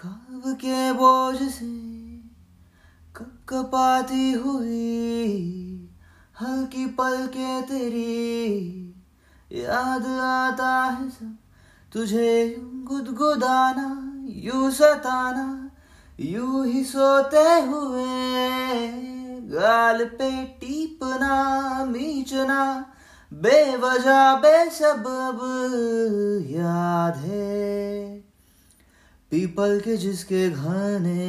ख्वाब के बोझ से कपाती हुई, हल्की पल के तेरी याद आता है सब। तुझे गुदगुदाना, यू सताना, यू ही सोते हुए, गाल पे टीपना, मीचना, बेवजह बेसबब याद है। पीपल के जिसके घने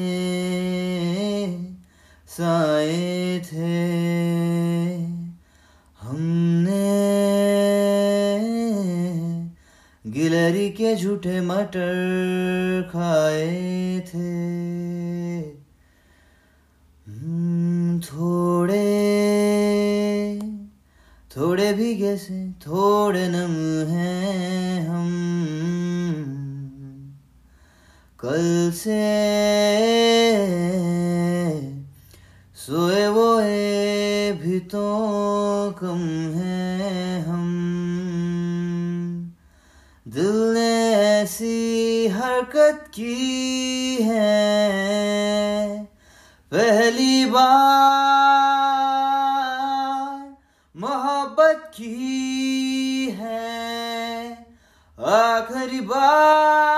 साए थे। हमने गिलरी के झूठे मटर खाए थे। हम्म, थोड़े थोड़े भीगे से थोड़े नम हैं हम। कल से सोए वो है भी तो कम है हम। दिल ने ऐसी हरकत की है। पहली बार मोहब्बत की है। आखिरी बार